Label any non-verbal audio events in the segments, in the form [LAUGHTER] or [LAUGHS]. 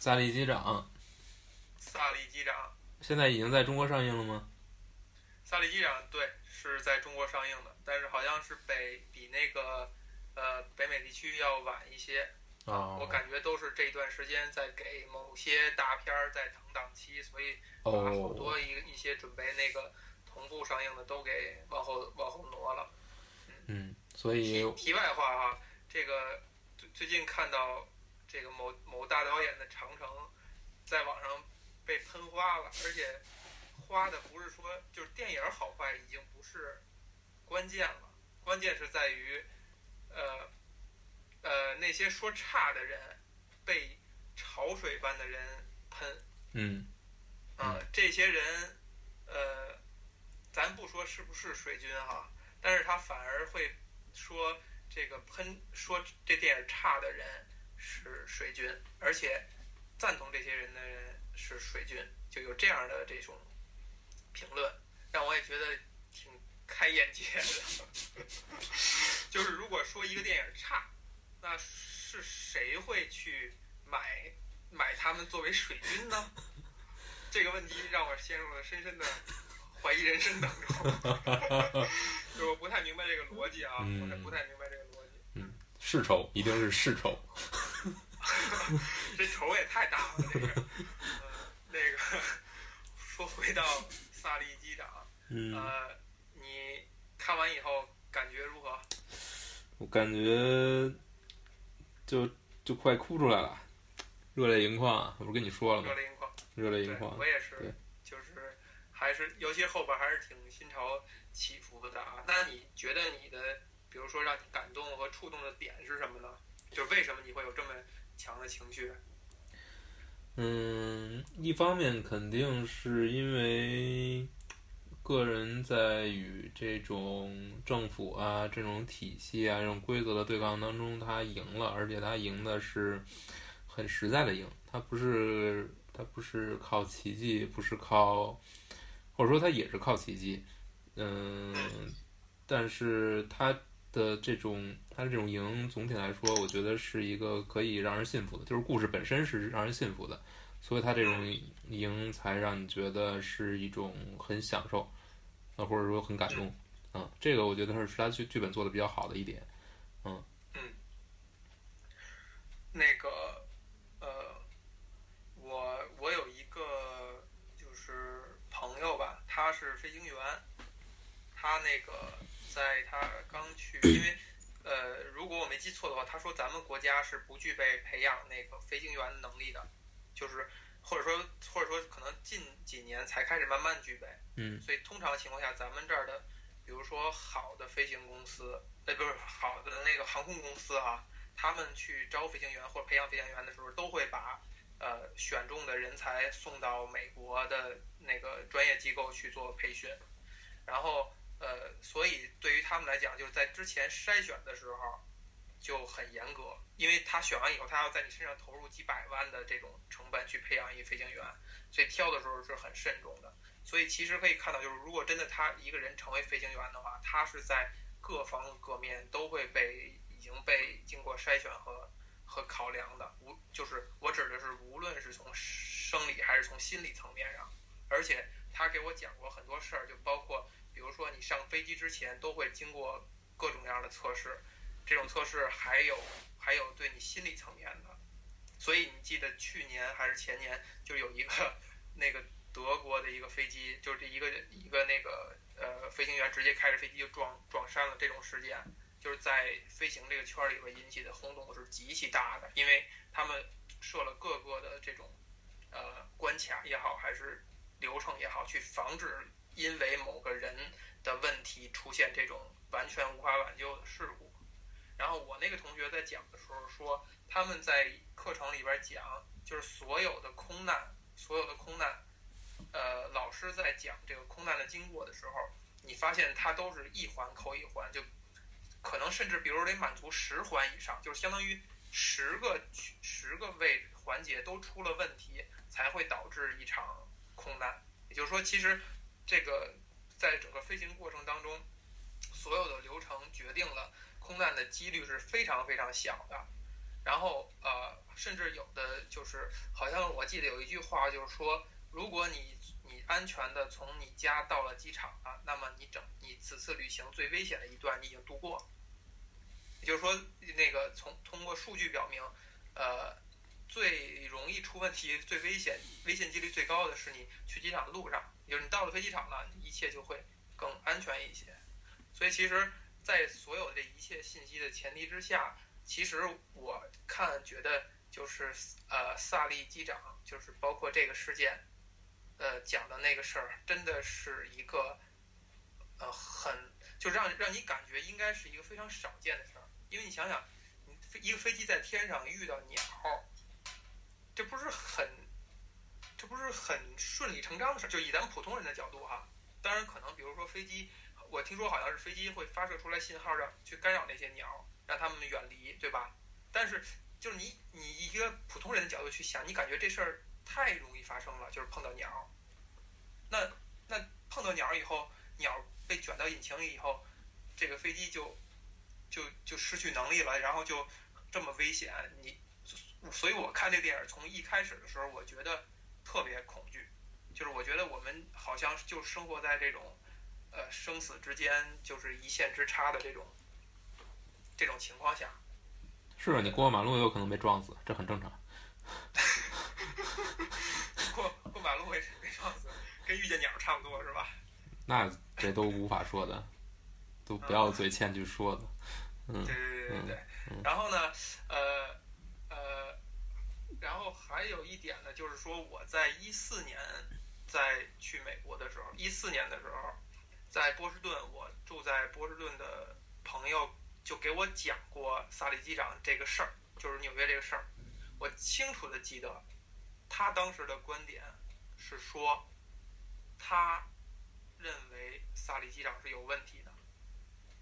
萨利机长，萨利机长，现在已经在中国上映了吗？萨利机长对是在中国上映的，但是好像是北比那个呃北美地区要晚一些。哦，我感觉都是这段时间在给某些大片儿在腾档期，所以把好哦，多一一些准备那个同步上映的都给往后往后挪了。嗯，所以题题外话哈，这个最最近看到这个某某大导演的《长城》在网上被喷花了，而且花的不是说就是电影好坏已经不是关键了，关键是在于呃呃那些说差的人被潮水般的人喷。嗯啊，这些人，呃，咱不说是不是水军哈，但是他反而会说这个喷说这电影差的人是水军，而且赞同这些人的人是水军，就有这样的这种评论，让我也觉得挺开眼界的。[LAUGHS] 就是如果说一个电影差，那是谁会去买买他们作为水军呢？这个问题让我陷入了深深的怀疑人生当中，[LAUGHS] 就我不太明白这个逻辑啊，我不太明白这个。世仇一定是世仇。[LAUGHS] 这仇也太大了，这个，呃，那个，说回到萨利机长，嗯，呃，你看完以后感觉如何？我感觉就就快哭出来了，热泪盈眶啊！我不是跟你说了吗热？泪盈眶。热泪盈眶我。也是对，就是还是尤其后边还是挺心潮起伏的啊。那你觉得你的，比如说让你感动和触动的点是什么呢？就为什么你会有这么强的情绪？嗯，一方面肯定是因为个人在与这种政府啊、这种体系啊、这种规则的对抗当中，他赢了，而且他赢的是很实在的赢，他不是他不是靠奇迹，不是靠，或者说他也是靠奇迹，嗯，但是他的这种他的这种赢，总体来说，我觉得是一个可以让人信服的，就是故事本身是让人信服的，所以他这种赢才让你觉得是一种很享受，啊，或者说很感动，啊，这个我觉得是他剧剧本做的比较好的一点，嗯。那个，呃，我我有一个就是朋友吧，他是飞行员，他那个在他刚去，因为呃，如果我没记错的话，他说咱们国家是不具备培养那个飞行员能力的，就是或者说或者说可能近几年才开始慢慢具备，嗯。所以通常情况下，咱们这儿的，比如说好的飞行公司，呃，不是好的那个航空公司啊，他们去招飞行员或者培养飞行员的时候，都会把呃选中的人才送到美国的那个专业机构去做培训，然后呃，所以对于他们来讲，就是在之前筛选的时候就很严格，因为他选完以后，他要在你身上投入几百万的这种成本去培养一飞行员，所以挑的时候是很慎重的。所以其实可以看到，就是如果真的他一个人成为飞行员的话，他是在各方各面都会被已经被经过筛选和和考量的。无就是我指的是无论是从生理还是从心理层面上，而且他给我讲过很多事儿，就包括比如说你上飞机之前都会经过各种各样的测试，这种测试还有还有对你心理层面的。所以你记得去年还是前年就有一个那个德国的一个飞机，就是这一个一个那个呃飞行员直接开着飞机就撞撞山了这种事件，就是在飞行这个圈里边引起的轰动是极其大的，因为他们设了各个的这种呃关卡也好，还是流程也好，去防止因为某个人的问题出现这种完全无法挽救的事故。然后我那个同学在讲的时候说，他们在课程里边讲，就是所有的空难，所有的空难，呃，老师在讲这个空难的经过的时候，你发现他都是一环扣一环，就可能甚至比如得满足十环以上，就是相当于十个十个位置环节都出了问题，才会导致一场空难。也就是说，其实这个在整个飞行过程当中，所有的流程决定了空难的几率是非常非常小的。然后呃，甚至有的就是好像我记得有一句话就是说，如果你你安全的从你家到了机场啊，那么你整你此次旅行最危险的一段你已经度过。也就是说，那个从通过数据表明，呃，最容易出问题、最危险、危险几率最高的是你去机场的路上，就是你到了飞机场了，一切就会更安全一些。所以其实，在所有这一切信息的前提之下，其实我看觉得就是呃，萨利机长就是包括这个事件，呃，讲的那个事儿，真的是一个呃很就让让你感觉应该是一个非常少见的事儿。因为你想想，你一个飞机在天上遇到鸟，这不是很，这不是很顺理成章的事儿。就以咱们普通人的角度哈，当然可能比如说飞机，我听说好像是飞机会发射出来信号让去干扰那些鸟，让它们远离，对吧？但是就是你你一个普通人的角度去想，你感觉这事儿太容易发生了，就是碰到鸟。那那碰到鸟以后，鸟被卷到引擎里以后，这个飞机就。就就失去能力了，然后就这么危险，你，所以我看这电影从一开始的时候，我觉得特别恐惧，就是我觉得我们好像就生活在这种呃生死之间，就是一线之差的这种这种情况下。是啊，你过马路也有可能被撞死，这很正常。[LAUGHS] 过过马路被被撞死，跟遇见鸟差不多是吧？那这都无法说的，都不要嘴欠去说的。对对对对对，然后呢，呃呃，然后还有一点呢，就是说我在一四年在去美国的时候，一四年的时候，在波士顿，我住在波士顿的朋友就给我讲过萨利机长这个事儿，就是纽约这个事儿，我清楚的记得，他当时的观点是说，他认为萨利机长是有问题的。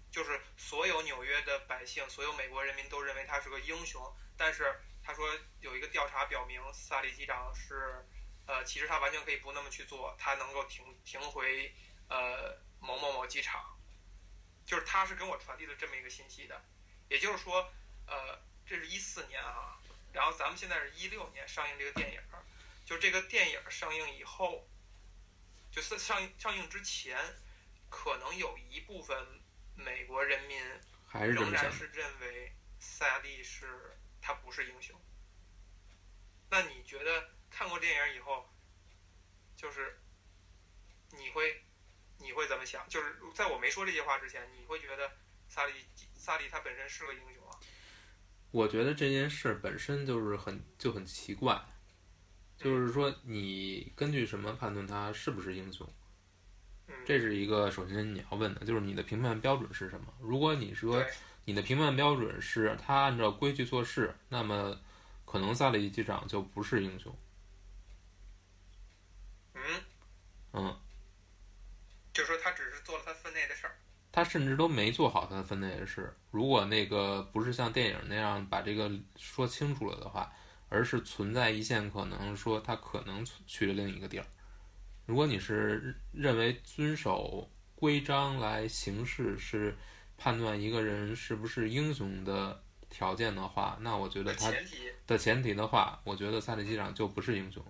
就是所有纽约的百姓，所有美国人民都认为他是个英雄。但是他说有一个调查表明，萨利机长是，呃，其实他完全可以不那么去做，他能够停停回呃某某某机场。就是他是跟我传递了这么一个信息的。也就是说，呃，这是一四年啊，然后咱们现在是一六年上映这个电影，就这个电影上映以后，就是上上映之前，可能有一部分。美国人民仍然是认为萨利是他不是英雄。那你觉得看过电影以后，就是你会你会怎么想？就是在我没说这些话之前，你会觉得萨利萨利他本身是个英雄啊？我觉得这件事本身就是很就很奇怪，就是说你根据什么判断他是不是英雄？这是一个首先你要问的，就是你的评判标准是什么？如果你说你的评判标准是他按照规矩做事，那么可能萨利机长就不是英雄。嗯，嗯，就说他只是做了他分内的事儿，他甚至都没做好他分内的事。如果那个不是像电影那样把这个说清楚了的话，而是存在一线可能说他可能去了另一个地儿。如果你是认为遵守规章来行事是判断一个人是不是英雄的条件的话，那我觉得他的前提的话，我觉得萨利机长就不是英雄。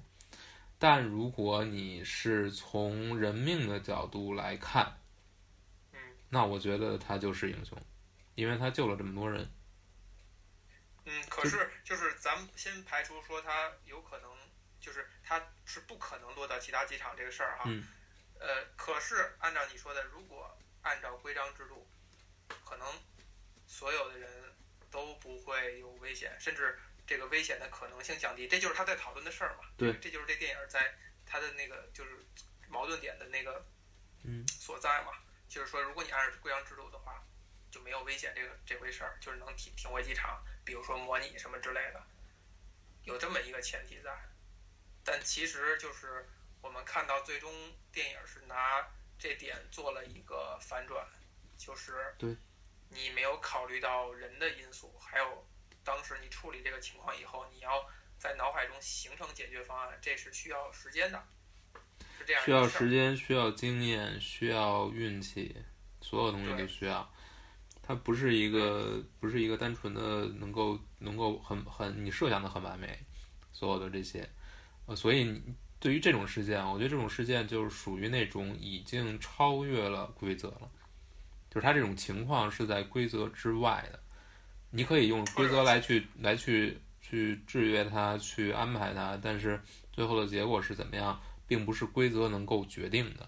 但如果你是从人命的角度来看，那我觉得他就是英雄，因为他救了这么多人。嗯，可是就是咱们先排除说他有可能。就是他是不可能落到其他机场这个事儿哈，呃，可是按照你说的，如果按照规章制度，可能所有的人都不会有危险，甚至这个危险的可能性降低，这就是他在讨论的事儿嘛。对，这就是这电影在他的那个就是矛盾点的那个嗯所在嘛。就是说，如果你按照规章制度的话，就没有危险这个这回事儿，就是能停停回机场，比如说模拟什么之类的，有这么一个前提在。但其实就是我们看到最终电影是拿这点做了一个反转，就是对，你没有考虑到人的因素，还有当时你处理这个情况以后，你要在脑海中形成解决方案，这是需要时间的，是这样。需要时间，需要经验，需要运气，所有东西都需要。它不是一个不是一个单纯的能够能够很很你设想的很完美，所有的这些，呃，所以对于这种事件，我觉得这种事件就是属于那种已经超越了规则了，就是他这种情况是在规则之外的，你可以用规则来去来去去制约他，去安排他，但是最后的结果是怎么样，并不是规则能够决定的，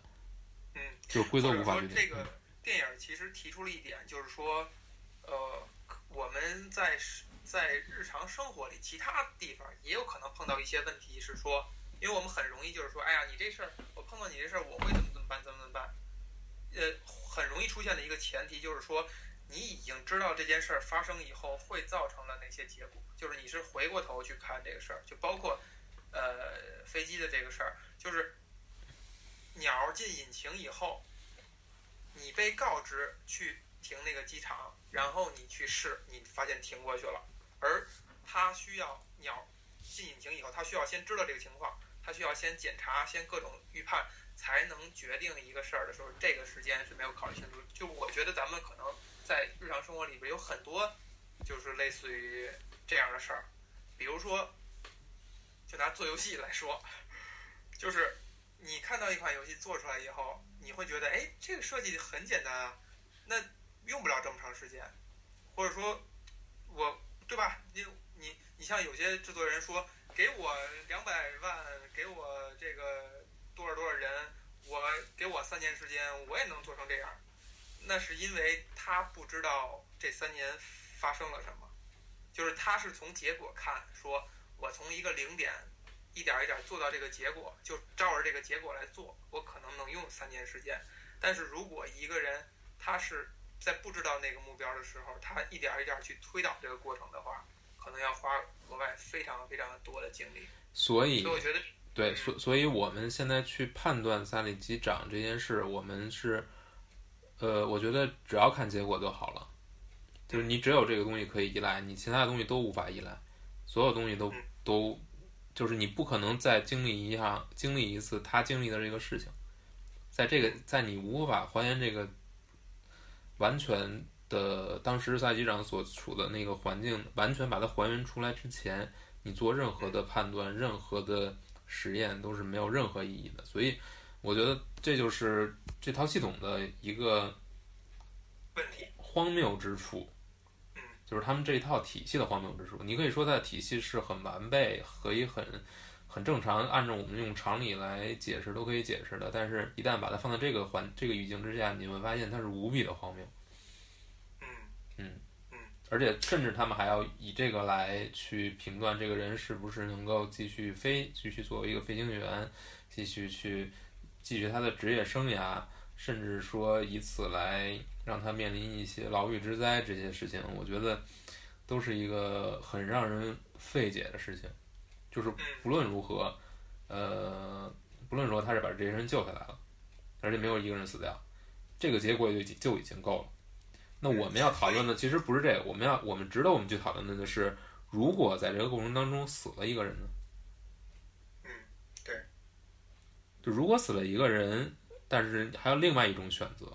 嗯，就是规则无法决定。这个电影其实提出了一点，就是说，呃，我们在在日常生活里，其他地方也有可能碰到一些问题，是说。因为我们很容易就是说，哎呀，你这事儿，我碰到你这事儿，我会怎么怎么办，怎么怎么办？呃，很容易出现的一个前提就是说，你已经知道这件事儿发生以后会造成了哪些结果，就是你是回过头去看这个事儿，就包括呃飞机的这个事儿，就是鸟进引擎以后，你被告知去停那个机场，然后你去试，你发现停过去了，而它需要鸟进引擎以后，它需要先知道这个情况。他需要先检查，先各种预判，才能决定一个事儿的时候，这个时间是没有考虑清楚。就我觉得咱们可能在日常生活里边有很多，就是类似于这样的事儿。比如说，就拿做游戏来说，就是你看到一款游戏做出来以后，你会觉得，哎，这个设计很简单啊，那用不了这么长时间，或者说，我对吧？你你你像有些制作人说。给我两百万，给我这个多少多少人，我给我三年时间，我也能做成这样。那是因为他不知道这三年发生了什么，就是他是从结果看，说我从一个零点一点一点做到这个结果，就照着这个结果来做，我可能能用三年时间。但是如果一个人他是在不知道那个目标的时候，他一点一点去推导这个过程的话。可能要花额外非常非常多的精力，所以所以我觉得对，所所以我们现在去判断萨里机长这件事，我们是，呃，我觉得只要看结果就好了，就是你只有这个东西可以依赖，你其他的东西都无法依赖，所有东西都都，就是你不可能再经历一样经历一次他经历的这个事情，在这个在你无法还原这个完全。的当时萨机长所处的那个环境，完全把它还原出来之前，你做任何的判断、任何的实验都是没有任何意义的。所以，我觉得这就是这套系统的一个问题荒谬之处。嗯，就是他们这一套体系的荒谬之处。你可以说它的体系是很完备，可以很很正常，按照我们用常理来解释都可以解释的。但是，一旦把它放在这个环这个语境之下，你会发现它是无比的荒谬。嗯嗯，而且甚至他们还要以这个来去评断这个人是不是能够继续飞，继续作为一个飞行员，继续去继续他的职业生涯，甚至说以此来让他面临一些牢狱之灾这些事情，我觉得都是一个很让人费解的事情。就是不论如何，呃，不论说他是把这些人救下来了，而且没有一个人死掉，这个结果就就已经够了。那我们要讨论的其实不是这个，我们要我们值得我们去讨论的就是，如果在这个过程当中死了一个人呢？嗯，对。就如果死了一个人，但是还有另外一种选择，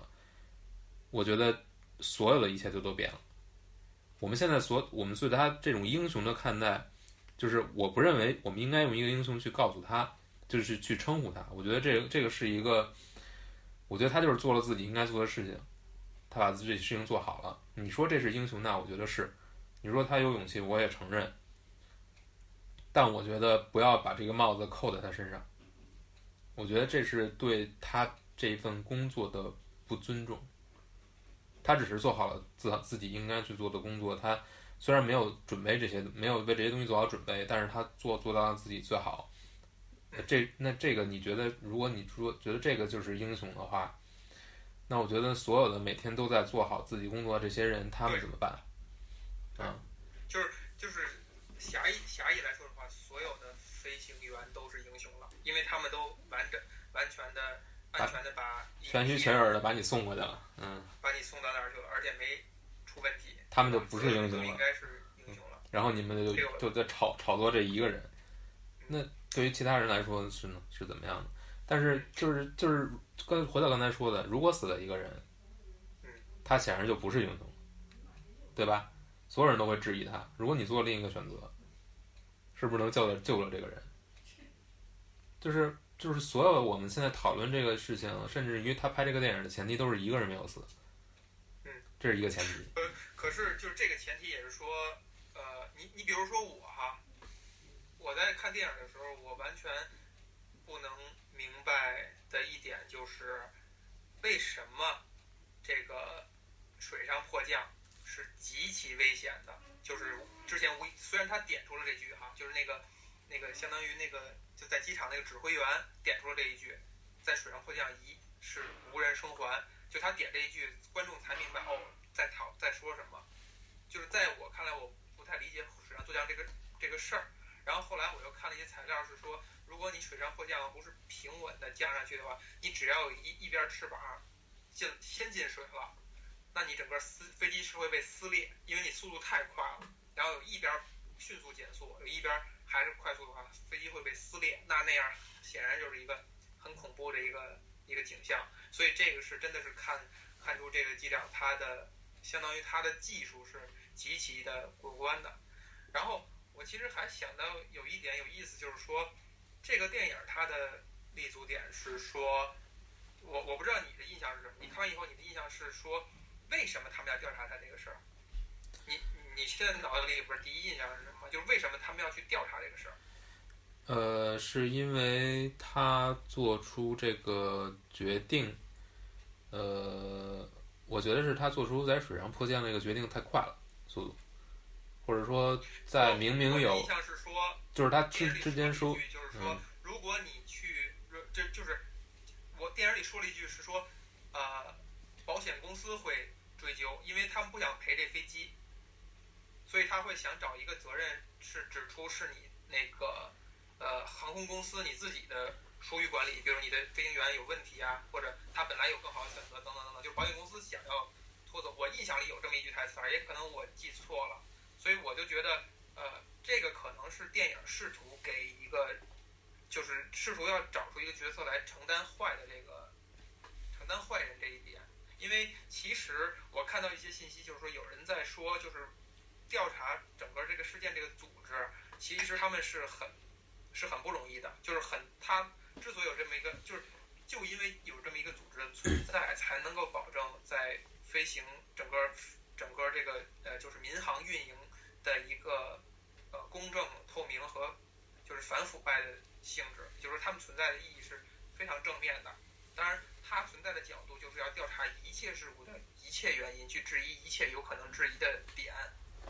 我觉得所有的一切就都变了。我们现在所我们对他这种英雄的看待，就是我不认为我们应该用一个英雄去告诉他，就是去称呼他。我觉得这个这个是一个，我觉得他就是做了自己应该做的事情。他把自己事情做好了，你说这是英雄？那我觉得是。你说他有勇气，我也承认。但我觉得不要把这个帽子扣在他身上。我觉得这是对他这份工作的不尊重。他只是做好了自自己应该去做的工作。他虽然没有准备这些，没有为这些东西做好准备，但是他做做到了自己最好。这那这个，你觉得，如果你说觉得这个就是英雄的话？那我觉得所有的每天都在做好自己工作的这些人，他们怎么办？啊，就是就是狭义狭义来说的话，所有的飞行员都是英雄了，因为他们都完整、完全的、安全的把全心全意的把你送过去了，嗯，把你送到那儿去了，而且没出问题，他们就不是英雄了，应该是英雄了。然后你们就就在炒炒作这一个人，那对于其他人来说是呢？是怎么样的？但是就是就是跟回到刚才说的，如果死了一个人，他显然就不是英雄，对吧？所有人都会质疑他。如果你做另一个选择，是不是能救了救了这个人？就是就是所有我们现在讨论这个事情，甚至于他拍这个电影的前提都是一个人没有死，嗯，这是一个前提。呃，可是就是这个前提也是说，呃，你你比如说我哈，我在看电影的时候，我完全不能明白的一点就是，为什么这个水上迫降是极其危险的？就是之前无虽然他点出了这句哈，就是那个那个相当于那个就在机场那个指挥员点出了这一句，在水上迫降一是无人生还，就他点这一句，观众才明白哦，在讨在说什么。就是在我看来，我不太理解水上迫降这个这个事儿。然后后来我又看了一些材料，是说，如果你水上迫降不是平稳的降上去的话，你只要有一一边翅膀进先进水了，那你整个撕飞机是会被撕裂，因为你速度太快了。然后有一边迅速减速，有一边还是快速的话，飞机会被撕裂。那那样显然就是一个很恐怖的一个一个景象。所以这个是真的是看看出这个机长他的相当于他的技术是极其的过关的。然后我其实还想到有一点有意思，就是说这个电影它的立足点是说，我我不知道你的印象是什么，你看完以后你的印象是说，为什么他们要调查他这个事儿？你你现在脑子里不是第一印象是什么？就是为什么他们要去调查这个事儿？呃，是因为他做出这个决定，呃，我觉得是他做出在水上迫降这个决定太快了，速度，或者说在明明有就是他之之间说说嗯，如果你去，这就是我电影里说了一句是说，呃，保险公司会追究，因为他们不想赔这飞机，所以他会想找一个责任是指出是你那个呃航空公司你自己的疏于管理，比如你的飞行员有问题啊，或者他本来有更好的选择等等等等，就是保险公司想要拖走。我印象里有这么一句台词儿，也可能我记错了，所以我就觉得呃，这个可能是电影试图给一个，就是试图要找出一个角色来承担坏的这个承担坏人这一点。因为其实我看到一些信息，就是说有人在说，就是调查整个这个事件这个组织，其实他们是很是很不容易的，就是很他之所以有这么一个，就是就因为有这么一个组织的存在，才能够保证在飞行整个整个这个呃就是民航运营的一个呃公正、透明和就是反腐败的性质，就是说他们存在的意义是非常正面的。当然，它存在的角度就是要调查一切事物的一切原因，去质疑一切有可能质疑的点。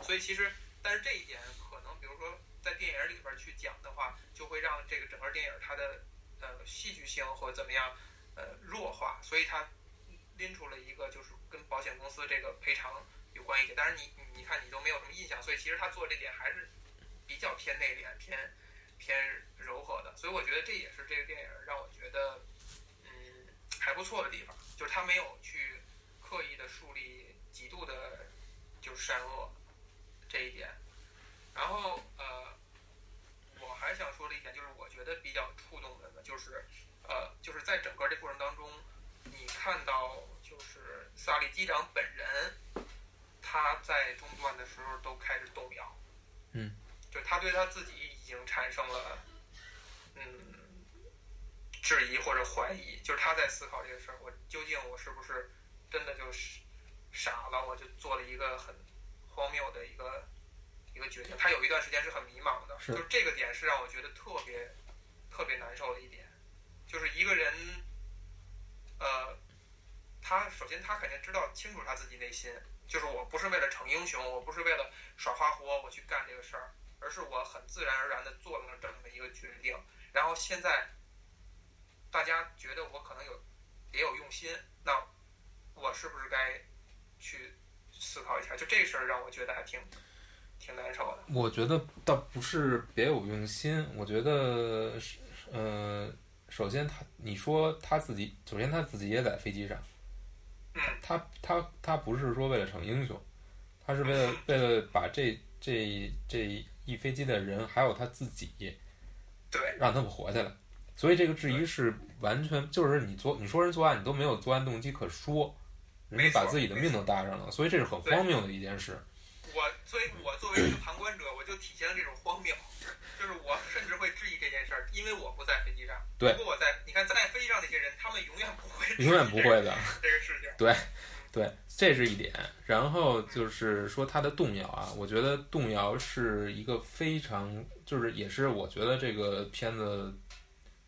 所以其实，但是这一点可能，比如说在电影里边去讲的话，就会让这个整个电影它的呃戏剧性或怎么样呃弱化，所以它拎出了一个就是跟保险公司这个赔偿有关一点。但是你你看你都没有什么印象，所以其实他做这点还是比较偏内敛、偏偏柔和的。所以我觉得这也是这个电影让我觉得嗯还不错的地方，就是他没有去刻意的树立极度的就是善恶这一点。然后呃，我还想说的一点就是，我觉得比较触动人的就是呃，就是在整个这过程当中，你看到就是萨利机长本人，他在中段的时候都开始动摇，嗯，就他对他自己已经产生了嗯质疑或者怀疑，就是他在思考这个事儿，我究竟我是不是真的就是傻了，我就做了一个很荒谬的一个一个决定。他有一段时间是很迷茫的，是就是这个点是让我觉得特别特别难受的一点，就是一个人，呃，他首先他肯定知道清楚他自己内心，就是我不是为了逞英雄，我不是为了耍花活我去干这个事儿，而是我很自然而然的做了这么一个决定。然后现在大家觉得我可能有别有用心，那我是不是该去思考一下？就这事儿让我觉得还挺挺难受的。我觉得倒不是别有用心，我觉得是，呃，首先他，你说他自己，首先他自己也在飞机上，嗯他他他不是说为了逞英雄，他是为了 [LAUGHS] 为了把这这这一飞机的人还有他自己对，让他们活下来，所以这个质疑是完全就是你作你说人作案，你都没有作案动机可说，人家把自己的命都搭上了，所以这是很荒谬的一件事。我所以，我作为一个旁观者，我就体现了这种荒谬，就是我甚至会质疑这件事儿，因为我不在飞机上。对。如果我在，你看在飞机上那些人，他们永远不会。永远不会的。这个事情。对，对，这是一点。然后就是说它的动摇啊，我觉得动摇是一个非常，就是也是我觉得这个片子，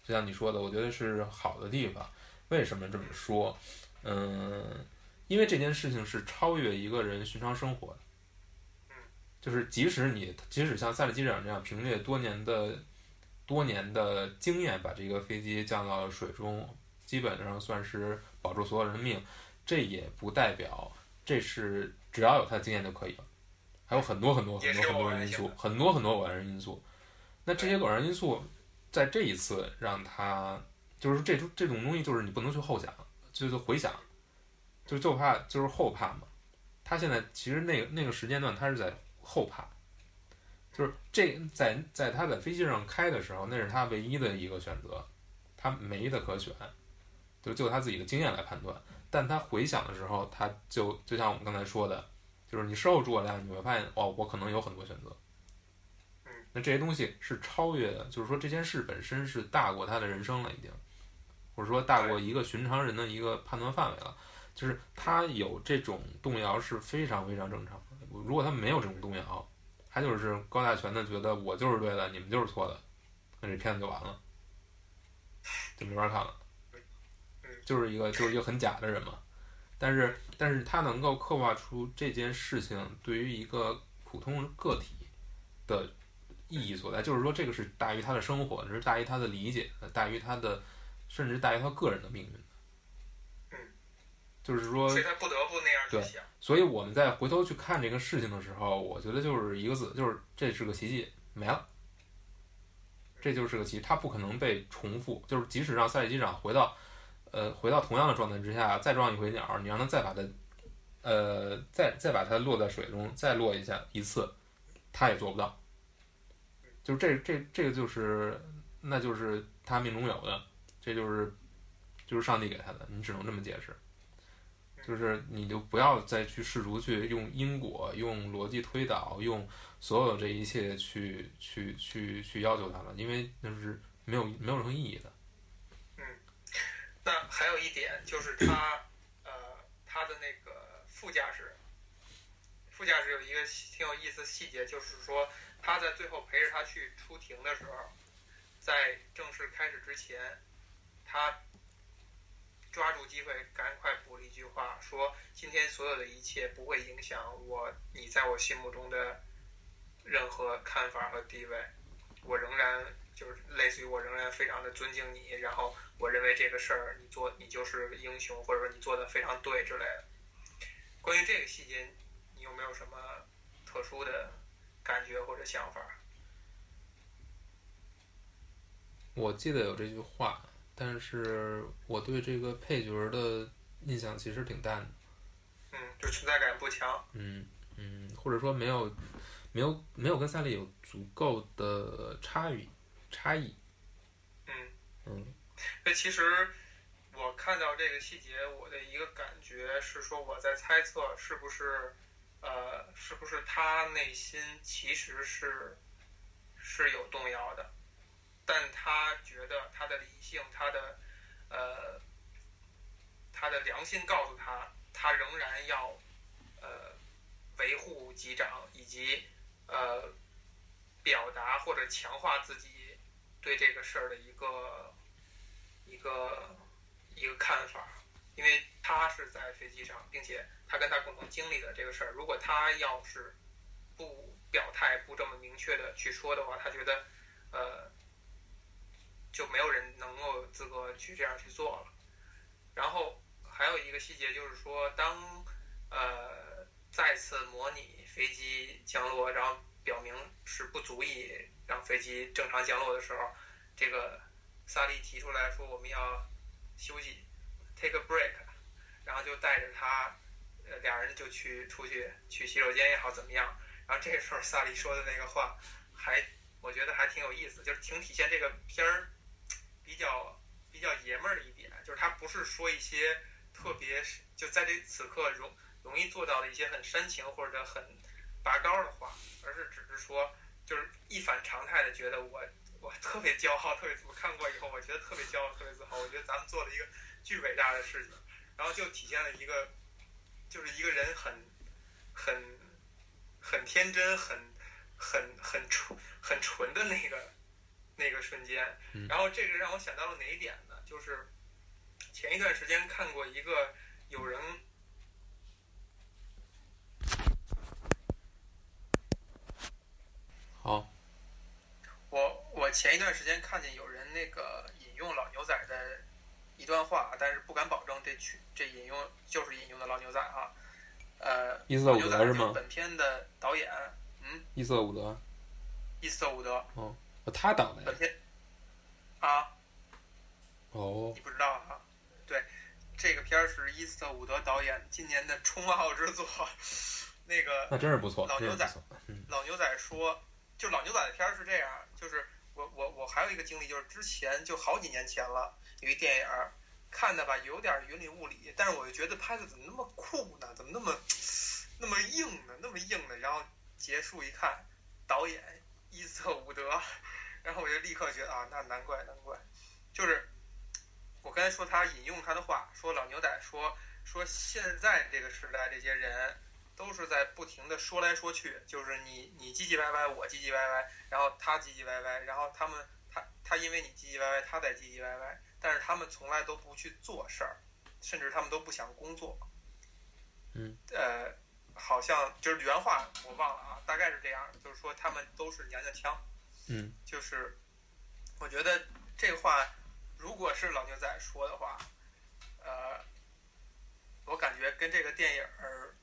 就像你说的，我觉得是好的地方。为什么这么说？嗯。因为这件事情是超越一个人寻常生活的，就是即使你即使像赛利机长这样凭借多年的多年的经验把这个飞机降到了水中，基本上算是保住所有人的命，这也不代表这是只要有他的经验就可以了，还有很多很多很多很多因素，很多很多偶然因素。那这些偶然因素在这一次让他就是这种这种东西，就是你不能去后想，就是回想。就就怕就是后怕嘛，他现在其实那个那个时间段他是在后怕，就是这在在他在飞机上开的时候，那是他唯一的一个选择，他没的可选，就就他自己的经验来判断。但他回想的时候，他就就像我们刚才说的，就是你事后诸葛亮，你会发现哦，我可能有很多选择。那这些东西是超越的，就是说这件事本身是大过他的人生了，已经，或者说大过一个寻常人的一个判断范围了。就是他有这种动摇是非常非常正常的。如果他没有这种动摇，他就是高大全的觉得我就是对的，你们就是错的，那这片子就完了，就没法看了。就是一个就是一个很假的人嘛。但是但是他能够刻画出这件事情对于一个普通个体的意义所在，就是说这个是大于他的生活，是大于他的理解，大于他的，甚至大于他个人的命运。就是说，所以他不得不那样对，所以我们在回头去看这个事情的时候，我觉得就是一个字，就是这是个奇迹，没了。这就是个奇迹，他不可能被重复。就是即使让赛季机长回到，呃，回到同样的状态之下，再撞一回鸟，你让他再把它，呃，再再把它落在水中，再落一下一次，他也做不到。就这这这个就是，那就是他命中有的，这就是就是上帝给他的，你只能这么解释。就是你就不要再去试图去用因果、用逻辑推导、用所有这一切去去去去要求他了，因为那是没有没有任何意义的。那还有一点就是他呃他的那个副驾驶，副驾驶有一个挺有意思的细节，就是说他在最后陪着他去出庭的时候，在正式开始之前，他。抓住机会，赶快补了一句话，说今天所有的一切不会影响我，你在我心目中的任何看法和地位，我仍然就是类似于我仍然非常的尊敬你，然后我认为这个事儿你做你就是英雄，或者说你做的非常对之类的。关于这个细节，你有没有什么特殊的感觉或者想法？我记得有这句话。但是我对这个配角的印象其实挺淡的，嗯，就存在感不强，嗯嗯，或者说没有没有没有跟赛利有足够的差异差异，嗯。嗯，那其实我看到这个细节，我的一个感觉是说，我在猜测是不是呃是不是他内心其实是是有动摇的。但他觉得他的理性，他的呃，他的良心告诉他，他仍然要呃维护机长，以及呃表达或者强化自己对这个事儿的一个一个一个看法，因为他是在飞机上，并且他跟他共同经历的这个事儿，如果他要是不表态，不这么明确的去说的话，他觉得呃。就没有人能够有资格去这样去做了。然后还有一个细节就是说，当呃再次模拟飞机降落，然后表明是不足以让飞机正常降落的时候，这个萨利提出来说我们要休息，take a break，然后就带着他，呃俩人就去出去去洗手间也好怎么样。然后这时候萨利说的那个话，还我觉得还挺有意思，就是挺体现这个片儿。比较比较爷们儿的一点，就是他不是说一些特别就在这此刻容容易做到的一些很煽情或者很拔高的话，而是只是说就是一反常态的觉得我我特别骄傲，特别我看过以后我觉得特别骄傲，特别自豪，我觉得咱们做了一个巨伟大的事情，然后就体现了一个就是一个人很很很天真，很很很纯很纯的那个那个瞬间。然后这个让我想到了哪一点呢？就是前一段时间看过一个有人。好，我我前一段时间看见有人那个引用老牛仔的一段话，但是不敢保证这曲这引用就是引用的老牛仔啊。呃，伊瑟伍德是吗？本片的导演，嗯，伊瑟伍德。伊瑟伍德。哦，他导的。本片。啊。哦。你不知道啊？对，这个片儿是伊瑟伍德导演今年的冲奥之作。[LAUGHS] 那个。那真是不错。老牛仔，老牛仔说，就老牛仔的片儿是这样，就是我我我还有一个经历，就是之前就好几年前了，有一电影。看的吧，有点云里雾里，但是我就觉得拍的怎么那么酷呢？怎么那么那么硬呢？那么硬呢？然后结束一看，导演伊瑟伍德，然后我就立刻觉得啊，那难怪难怪，就是我刚才说他引用他的话，说老牛仔说说现在这个时代这些人都是在不停的说来说去，就是你你唧唧歪歪，我唧唧歪歪，然后他唧唧歪歪，然后他们他他因为你唧唧歪歪，他在唧唧歪歪。但是他们从来都不去做事儿，甚至他们都不想工作。嗯。呃，好像就是原话我忘了啊，大概是这样，就是说他们都是娘娘腔。嗯。就是，我觉得这话如果是老牛仔说的话，呃，我感觉跟这个电影儿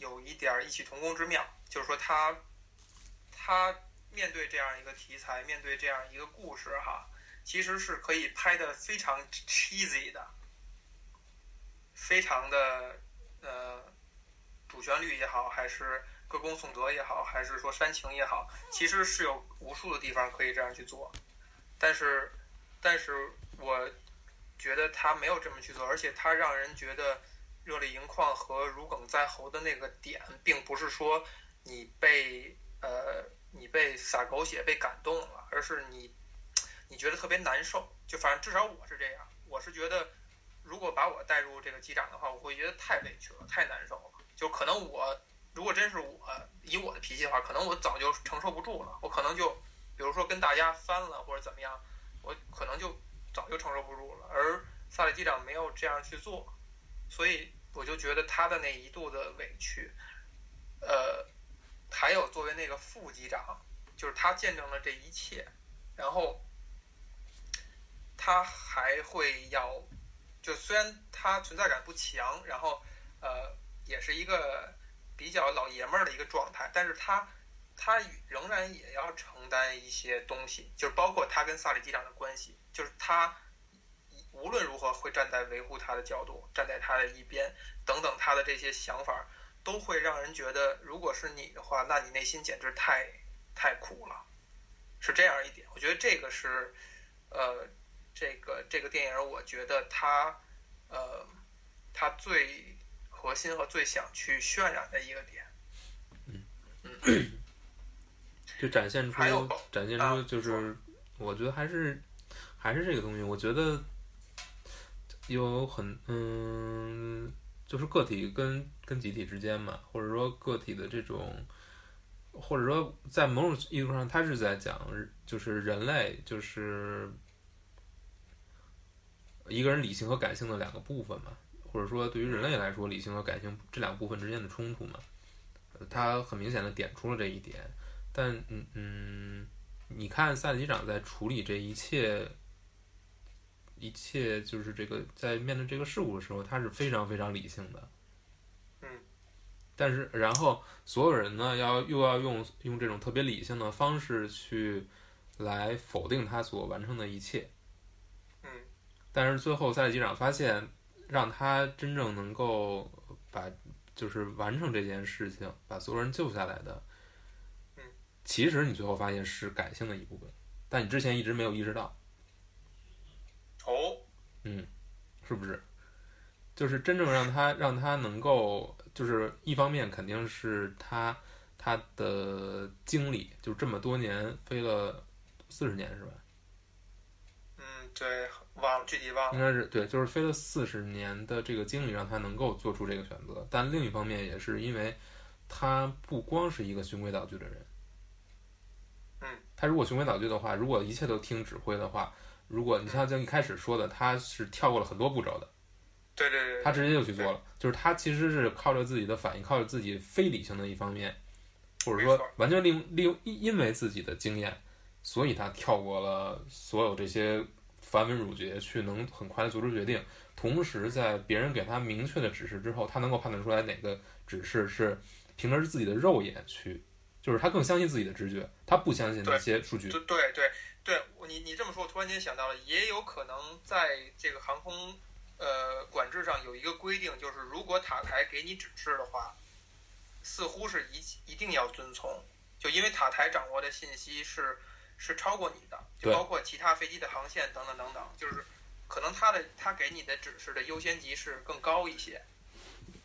有一点异曲同工之妙，就是说他他面对这样一个题材，面对这样一个故事，哈。其实是可以拍的非常 cheesy 的，非常的呃主旋律也好，还是歌功颂德也好，还是说煽情也好，其实是有无数的地方可以这样去做。但是，但是我觉得他没有这么去做，而且他让人觉得热泪盈眶和如鲠在喉的那个点，并不是说你被呃你被洒狗血被感动了，而是你。你觉得特别难受，就反正至少我是这样，我是觉得，如果把我带入这个机长的话，我会觉得太委屈了，太难受了。就可能我，如果真是我以我的脾气的话，可能我早就承受不住了，我可能就，比如说跟大家翻了或者怎么样，我可能就早就承受不住了。而萨利机长没有这样去做，所以我就觉得他的那一度的委屈，呃，还有作为那个副机长，就是他见证了这一切，然后。他还会要，就虽然他存在感不强，然后呃也是一个比较老爷们儿的一个状态，但是他他仍然也要承担一些东西，就是包括他跟萨利机长的关系，就是他无论如何会站在维护他的角度，站在他的一边，等等他的这些想法，都会让人觉得，如果是你的话，那你内心简直太太苦了，是这样一点。我觉得这个是呃。这个这个电影，我觉得它，呃，它最核心和最想去渲染的一个点，嗯嗯，[CLEARS THROAT] 就展现出展现出就是，我觉得还是还是这个东西，我觉得有很嗯，就是个体跟跟集体之间嘛，或者说个体的这种，或者说在某种意义上，他是在讲，就是人类就是。一个人理性和感性的两个部分嘛，或者说对于人类来说，理性和感性这两部分之间的冲突嘛，他很明显的点出了这一点。但嗯嗯，你看赛局长在处理这一切，一切就是这个在面对这个事故的时候，他是非常非常理性的。嗯。但是然后所有人呢，要又要用用这种特别理性的方式去来否定他所完成的一切。嗯但是最后，赛利机长发现，让他真正能够把就是完成这件事情，把所有人救下来的，其实你最后发现是感性的一部分，但你之前一直没有意识到。哦，嗯，是不是？就是真正让他让他能够，就就是一方面肯定是他他的经历，就这么多年飞了四十年是吧？嗯，对，忘了具体忘了应。该是对，就是飞了四十年的这个经历让他能够做出这个选择。但另一方面也是因为他不光是一个循规蹈矩的人。嗯，他如果循规蹈矩的话，如果一切都听指挥的话，如果你像就一开始说的，他是跳过了很多步骤的。对对对，他直接就去做了，就是他其实是靠着自己的反应，靠着自己非理性的一方面，或者说完全利用利用因因为自己的经验，所以他跳过了所有这些繁文缛节，去能很快的做出决定。同时，在别人给他明确的指示之后，他能够判断出来哪个指示是凭着自己的肉眼去，就是他更相信自己的直觉，他不相信那些数据。对对对对，你你这么说，我突然间想到了，也有可能在这个航空呃管制上有一个规定，就是如果塔台给你指示的话，似乎是一一定要遵从，就因为塔台掌握的信息是是超过你的，就包括其他飞机的航线等等等等，就是可能他的他给你的指示的优先级是更高一些。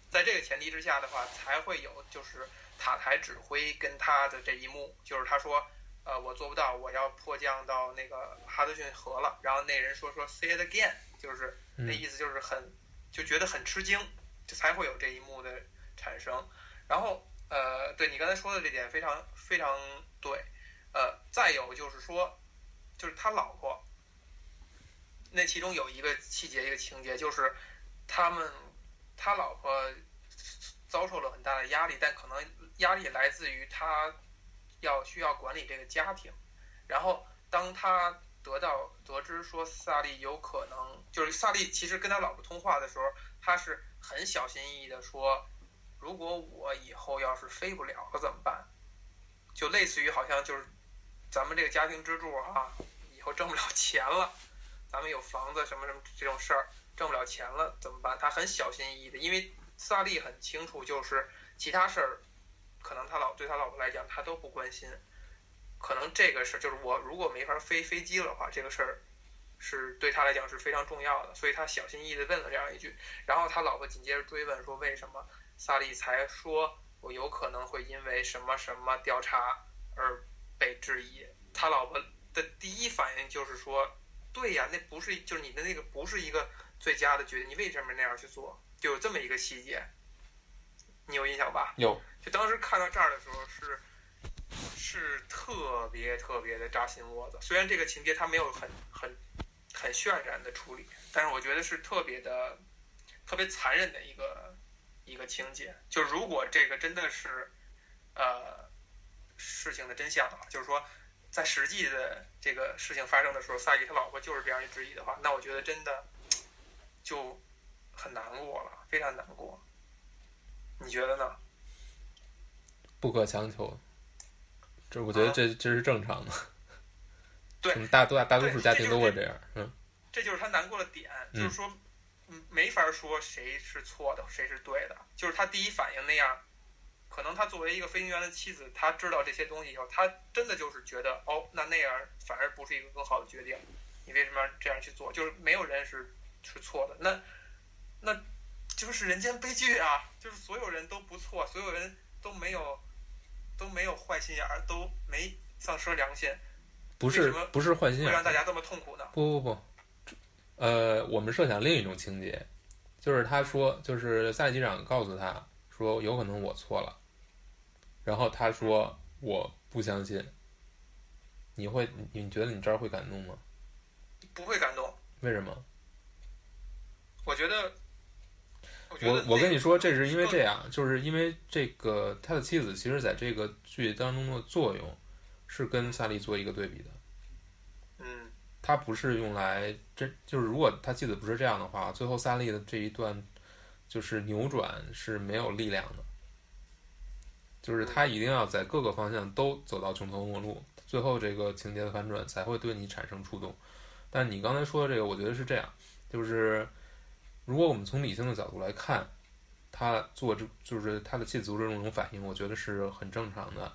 在这个前提之下的话，才会有就是塔台指挥跟他的这一幕，就是他说，呃，我做不到，我要迫降到那个哈德逊河了。然后那人说说 say it again，就是那嗯意思就是很就觉得很吃惊，就才会有这一幕的产生。然后呃，对你刚才说的这点非常非常对，呃，再有就是说，就是他老婆，那其中有一个细节一个情节就是他们他老婆遭受了很大的压力，但可能压力来自于他要需要管理这个家庭，然后当他得到得知说萨利有可能就是萨利其实跟他老婆通话的时候，他是很小心翼翼的说，如果我以后要是飞不了了怎么办？就类似于好像就是咱们这个家庭支柱啊，以后挣不了钱了，咱们有房子什么什么这种事儿挣不了钱了怎么办？他很小心翼翼的，因为萨利很清楚，就是其他事儿可能他老对他老婆来讲他都不关心，可能这个事儿就是我如果没法飞飞机的话，这个事儿是对他来讲是非常重要的，所以他小心翼翼的问了这样一句，然后他老婆紧接着追问说为什么萨利才说我有可能会因为什么什么调查而被质疑，他老婆的第一反应就是说，对呀，那不是就是你的那个不是一个最佳的决定，你为什么那样去做？就有这么一个细节，你有印象吧？有，就当时看到这儿的时候是是特别特别的扎心窝子。虽然这个情节它没有很很很渲染的处理，但是我觉得是特别的特别残忍的一个一个情节。就如果这个真的是呃事情的真相啊，就是说在实际的这个事情发生的时候，萨利他老婆就是这样一质疑的话，那我觉得真的就很难过了，非常难过。你觉得呢？不可强求。这我觉得啊这这是正常的，[LAUGHS] 对嗯大多大多数家庭都会这样，嗯，这就是他难过的点，嗯就是说，嗯，没法说谁是错的，谁是对的，就是他第一反应那样，可能他作为一个飞行员的妻子，他知道这些东西以后，他真的就是觉得，哦，那那样反而不是一个更好的决定，你为什么要这样去做？就是没有人是是错的，那那就是人间悲剧啊，就是所有人都不错，所有人都没有都没有坏心眼儿，都没丧失良心，不是不是坏心眼儿，让大家这么痛苦呢？不不不，呃，我们设想另一种情节，就是他说，就是萨利机长告诉他说，有可能我错了，然后他说我不相信，你会你你觉得你这儿会感动吗？不会感动。为什么？我觉得，我我跟你说，这是因为这样，就是因为这个他的妻子其实在这个剧当中的作用是跟萨利做一个对比的。嗯，他不是用来真，就是如果他妻子不是这样的话，最后萨利的这一段就是扭转是没有力量的，就是他一定要在各个方向都走到穷途末路，最后这个情节的反转才会对你产生触动。但你刚才说的这个，我觉得是这样，就是如果我们从理性的角度来看，他做这就是他的妻子做这种反应，我觉得是很正常的。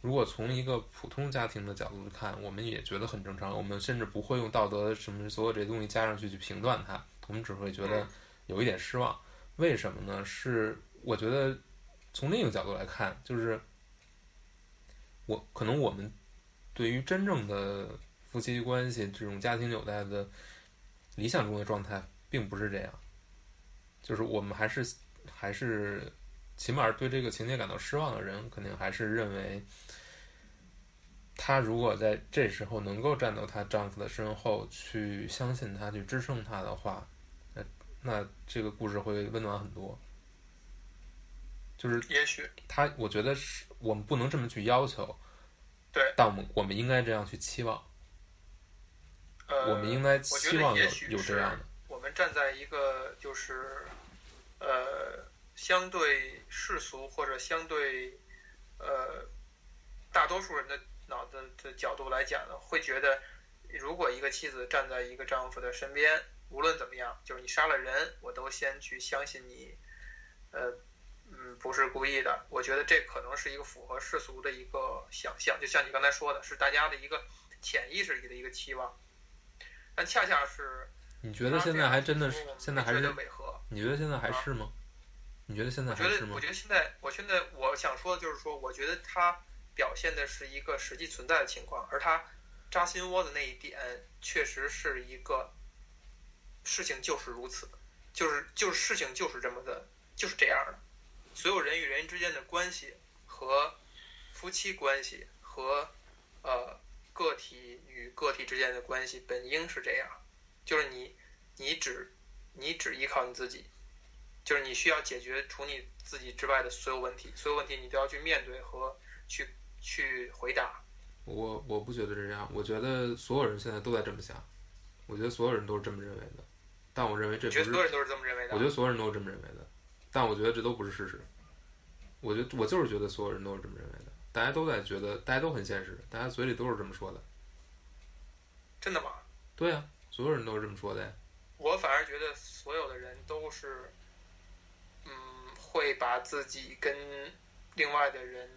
如果从一个普通家庭的角度看，我们也觉得很正常。我们甚至不会用道德什么所有这些东西加上去去评断他，我们只会觉得有一点失望。为什么呢？是我觉得从另一个角度来看，就是我可能我们对于真正的夫妻关系这种家庭纽带的理想中的状态，并不是这样。就是我们还是还是，起码对这个情节感到失望的人，肯定还是认为，她如果在这时候能够站到她丈夫的身后，去相信他，去支撑他的话，那那这个故事会温暖很多。就是也许他，我觉得是我们不能这么去要求，对，但我们我们应该这样去期望，呃，我们应该期望有有这样的。我们站在一个就是呃相对世俗或者相对呃大多数人的脑子的角度来讲呢，会觉得如果一个妻子站在一个丈夫的身边，无论怎么样，就是你杀了人，我都先去相信你，呃。嗯，不是故意的。我觉得这可能是一个符合世俗的一个想象，就像你刚才说的，是大家的一个潜意识里的一个期望。但恰恰是你觉得现在还真的是现在还是觉得违和。你觉得现在还是吗？你觉得现在我觉得，还是吗我？觉得现在，我现在我想说的就是说，我觉得他表现的是一个实际存在的情况，而他扎心窝的那一点，确实是一个事情就是如此，就是就是事情就是这么的，就是这样的。所有人与人之间的关系和夫妻关系和呃个体与个体之间的关系本应是这样，就是你你只你只依靠你自己，就是你需要解决除你自己之外的所有问题，所有问题你都要去面对和去去回答。我我不觉得是这样，我觉得所有人现在都在这么想，我觉得所有人都是这么认为的，但我认为这不是所有人都是这么认为的？我觉得所有人都是这么认为的，但我觉得这都不是事实。我觉得我就是觉得所有人都是这么认为的，大家都在觉得，大家都很现实，大家嘴里都是这么说的。真的吗？对呀、所有人都是这么说的呀。我反而觉得所有的人都是，嗯，会把自己跟另外的人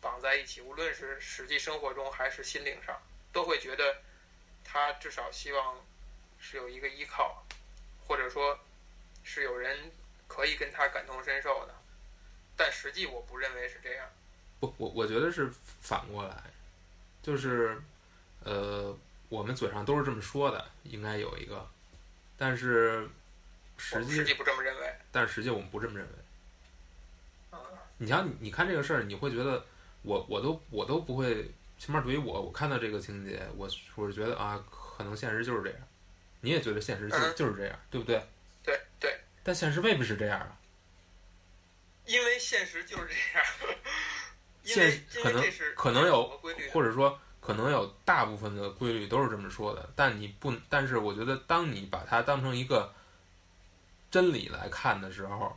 绑在一起，无论是实际生活中还是心灵上，都会觉得他至少希望是有一个依靠，或者说是有人可以跟他感同身受的。但实际我不认为是这样。不，我我觉得是反过来，就是，呃，我们嘴上都是这么说的，应该有一个，但是实际实际不这么认为。但是实际我们不这么认为。嗯，你像，你看这个事儿，你会觉得我我都我都不会，起码对于我，我看到这个情节，我我是觉得啊，可能现实就是这样。你也觉得现实就嗯就是这样，对不对？对对，但现实未必是这样啊。因为现实就是这样。因现实可能可能有或者说可能有大部分的规律都是这么说的，但你不，但是我觉得当你把它当成一个真理来看的时候，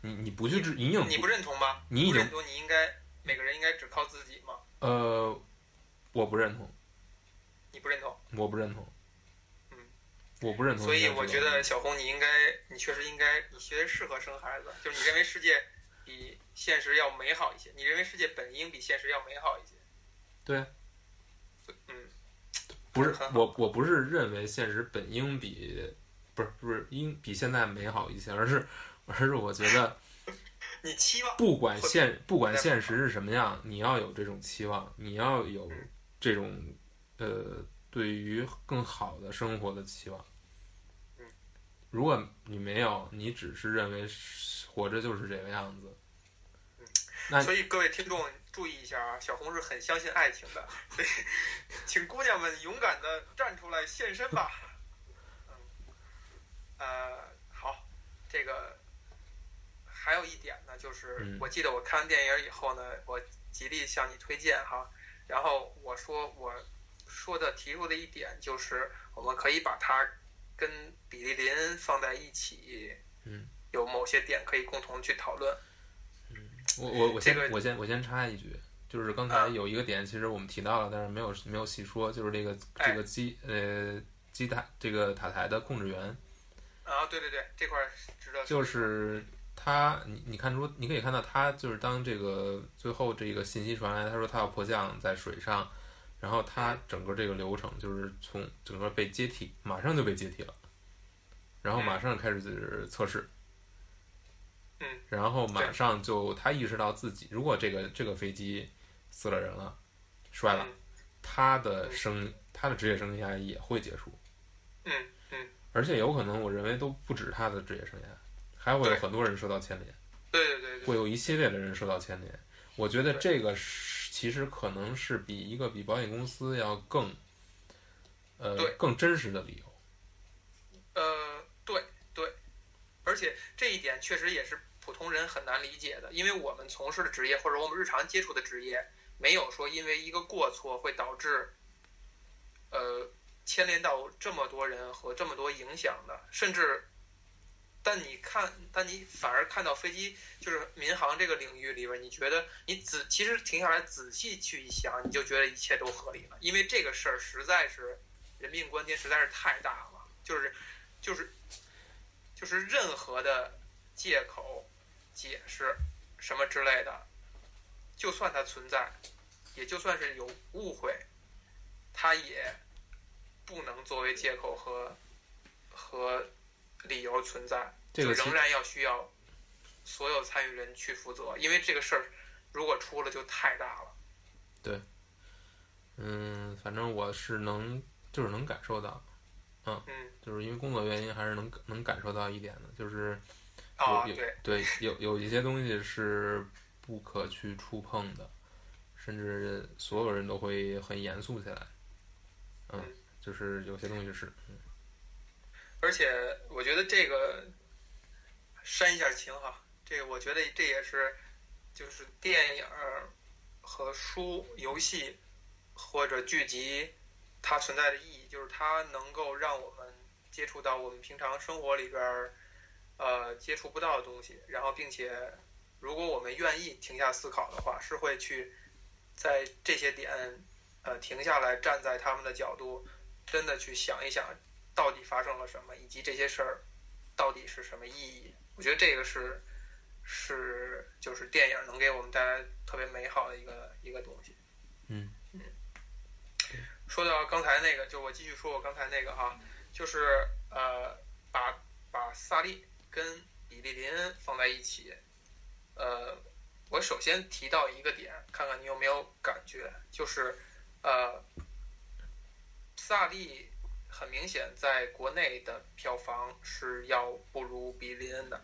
你你不去质，你有你不认同吗？你已经不认同，你应该每个人应该只靠自己吗？呃，我不认同，你不认同，我不认同，嗯，我不认同所以我觉得小红你应该，你确实应该，你确实适合生孩子，就是你认为世界比现实要美好一些，你认为世界本应比现实要美好一些。对，嗯，不是我我不是认为现实本应比不是不是应比现在美好一些，而是 [LAUGHS] 而是我觉得。[LAUGHS] 你期望不管现不管现实是什么样，你要有这种期望，你要有这种呃对于更好的生活的期望嗯。如果你没有，你只是认为活着就是这个样子，那所以各位听众注意一下啊，小红是很相信爱情的，所以请姑娘们勇敢的站出来现身吧。嗯，呃，好，这个还有一点呢，就是嗯。我记得我看完电影以后呢，我极力向你推荐哈，然后我说我说的提出的一点就是，我们可以把它跟比利林放在一起，嗯，有某些点可以共同去讨论。嗯我我我先、这个我先我先插一句，就是刚才啊。有一个点，其实我们提到了，但是没有没有细说，就是这个哎这个机呃机塔这个塔台的控制员，啊，对对对，这块儿值得就是他，你你看出，你可以看到他就是当这个最后这个信息传来，他说他要迫降在水上，然后他整个这个流程就是从整个被接替，马上就被接替了，然后马上开始就是测试，嗯，然后马上就他意识到自己，如果这个这个飞机死了人了，摔了，嗯。他的生他的职业生涯也会结束，嗯嗯，而且有可能我认为都不止他的职业生涯，还会有很多人受到牵连，对对对对，会有一系列的人受到牵连。我觉得这个是其实可能是比一个比保险公司要更，呃对，更真实的理由。呃，对对，而且这一点确实也是普通人很难理解的，因为我们从事的职业或者我们日常接触的职业，没有说因为一个过错会导致，呃，牵连到这么多人和这么多影响的，甚至，但你看，但你反而看到飞机就是民航这个领域里边，你觉得你仔其实停下来仔细去一想，你就觉得一切都合理了，因为这个事儿实在是人命关天，实在是太大了，就是就是就是任何的借口、解释什么之类的，就算它存在，也就算是有误会，它也不能作为借口和和理由存在，这个仍然要需要所有参与人去负责，因为这个事儿如果出了就太大了。对嗯，反正我是能就是能感受到，嗯，就是因为工作原因还是能能感受到一点的，就是啊，有对，对有有一些东西是不可去触碰的，甚至所有人都会很严肃起来。嗯嗯，就是有些东西是，而且我觉得这个煽一下情哈，这个我觉得这也是就是电影儿和书、游戏或者剧集它存在的意义，就是它能够让我们接触到我们平常生活里边儿呃接触不到的东西，然后并且如果我们愿意停下思考的话，是会去在这些点呃停下来，站在他们的角度，真的去想一想到底发生了什么，以及这些事儿到底是什么意义。我觉得这个是是就是电影能给我们带来特别美好的一个一个东西。嗯嗯。说到刚才那个，就我继续说我刚才那个哈，就是呃，把把萨利跟比利林恩放在一起，呃，我首先提到一个点，看看你有没有感觉，就是呃，萨利很明显在国内的票房是要不如比利恩的，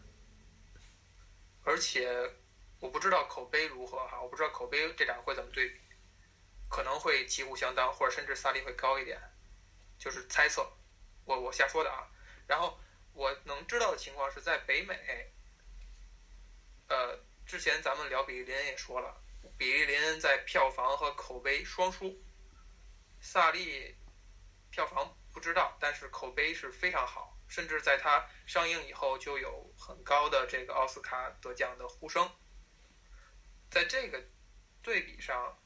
而且我不知道口碑如何哈，我不知道口碑这两个会怎么对比，可能会旗鼓相当，或者甚至萨利会高一点，就是猜测，我我瞎说的啊。然后我能知道的情况是在北美，呃，之前咱们聊比利林恩也说了，比利林恩在票房和口碑双输，萨利票房不知道，但是口碑是非常好，甚至在它上映以后就有很高的这个奥斯卡得奖的呼声。在这个对比上，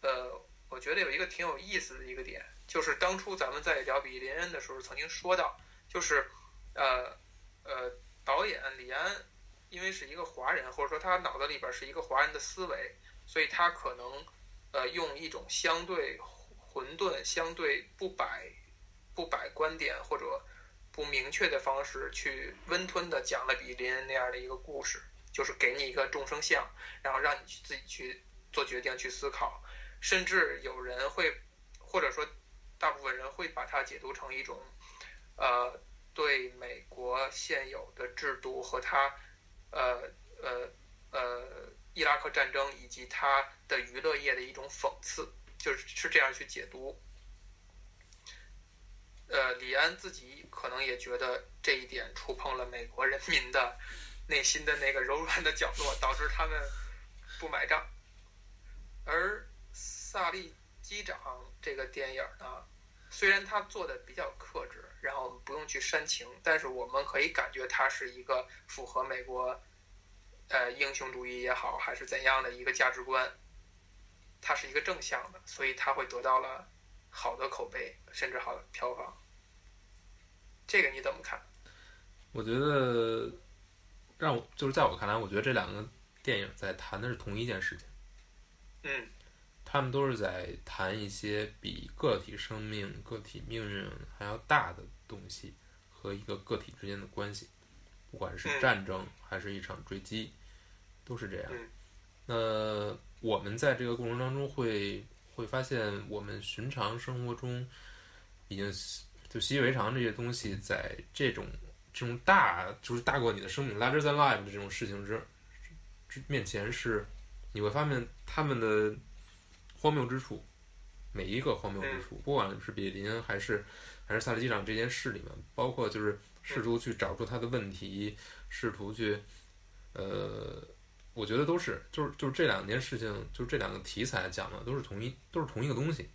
呃，我觉得有一个挺有意思的一个点，就是当初咱们在聊比林恩的时候曾经说到，就是呃呃，导演李安因为是一个华人，或者说他脑子里边是一个华人的思维，所以他可能呃用一种相对混沌、相对不摆不摆观点或者不明确的方式去温吞的讲了比林恩那样的一个故事，就是给你一个众生相，然后让你去自己去做决定、去思考，甚至有人会或者说大部分人会把它解读成一种呃对美国现有的制度和它呃呃呃伊拉克战争以及它的娱乐业的一种讽刺，就是是这样去解读。呃，李安自己可能也觉得这一点触碰了美国人民的内心的那个柔软的角落，导致他们不买账。而萨利机长这个电影呢，虽然他做的比较克制，然后不用去煽情，但是我们可以感觉它是一个符合美国呃英雄主义也好，还是怎样的一个价值观，它是一个正向的，所以它会得到了好的口碑，甚至好的票房。这个你怎么看？我觉得让我就是在我看来，我觉得这两个电影在谈的是同一件事情。嗯他们都是在谈一些比个体生命、个体命运还要大的东西和一个个体之间的关系。不管是战争还是一场追击，都是这样。那我们在这个过程当中会会发现，我们寻常生活中已经就习以为常这些东西，在这种这种大就是大过你的生命 larger than life 的这种事情之之面前，是你会发现他们的荒谬之处。每一个荒谬之处，不管是比林还是还是萨利机长这件事里面，包括就是试图去找出他的问题，试图去，呃，我觉得都是，就是就是这两件事情，就是这两个题材讲的都是同一都是同一个东西，